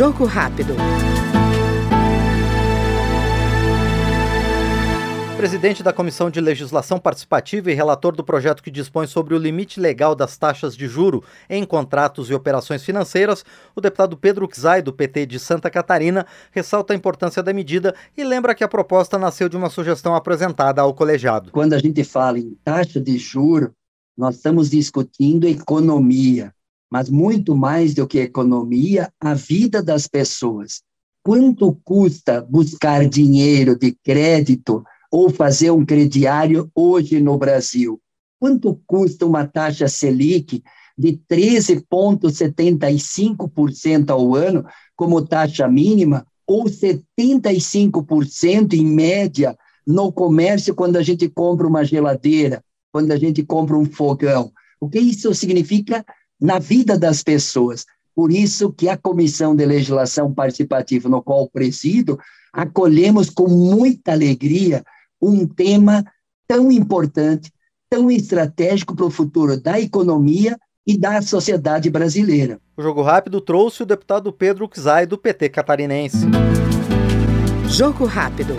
Jogo rápido. Presidente da Comissão de Legislação Participativa e relator do projeto que dispõe sobre o limite legal das taxas de juro em contratos e operações financeiras, o deputado Pedro Xay, do PT de Santa Catarina, ressalta a importância da medida e lembra que a proposta nasceu de uma sugestão apresentada ao colegiado. Quando a gente fala em taxa de juro, nós estamos discutindo economia, mas muito mais do que economia, a vida das pessoas. Quanto custa buscar dinheiro de crédito ou fazer um crediário hoje no Brasil? Quanto custa uma taxa Selic de 13,75% ao ano como taxa mínima ou 75% em média no comércio quando a gente compra uma geladeira, quando a gente compra um fogão? O que isso significa na vida das pessoas? Por isso que a Comissão de Legislação Participativa, no qual presido, acolhemos com muita alegria um tema tão importante, tão estratégico para o futuro da economia e da sociedade brasileira. O Jogo Rápido trouxe o deputado Pedro Xay, do PT catarinense. Jogo Rápido.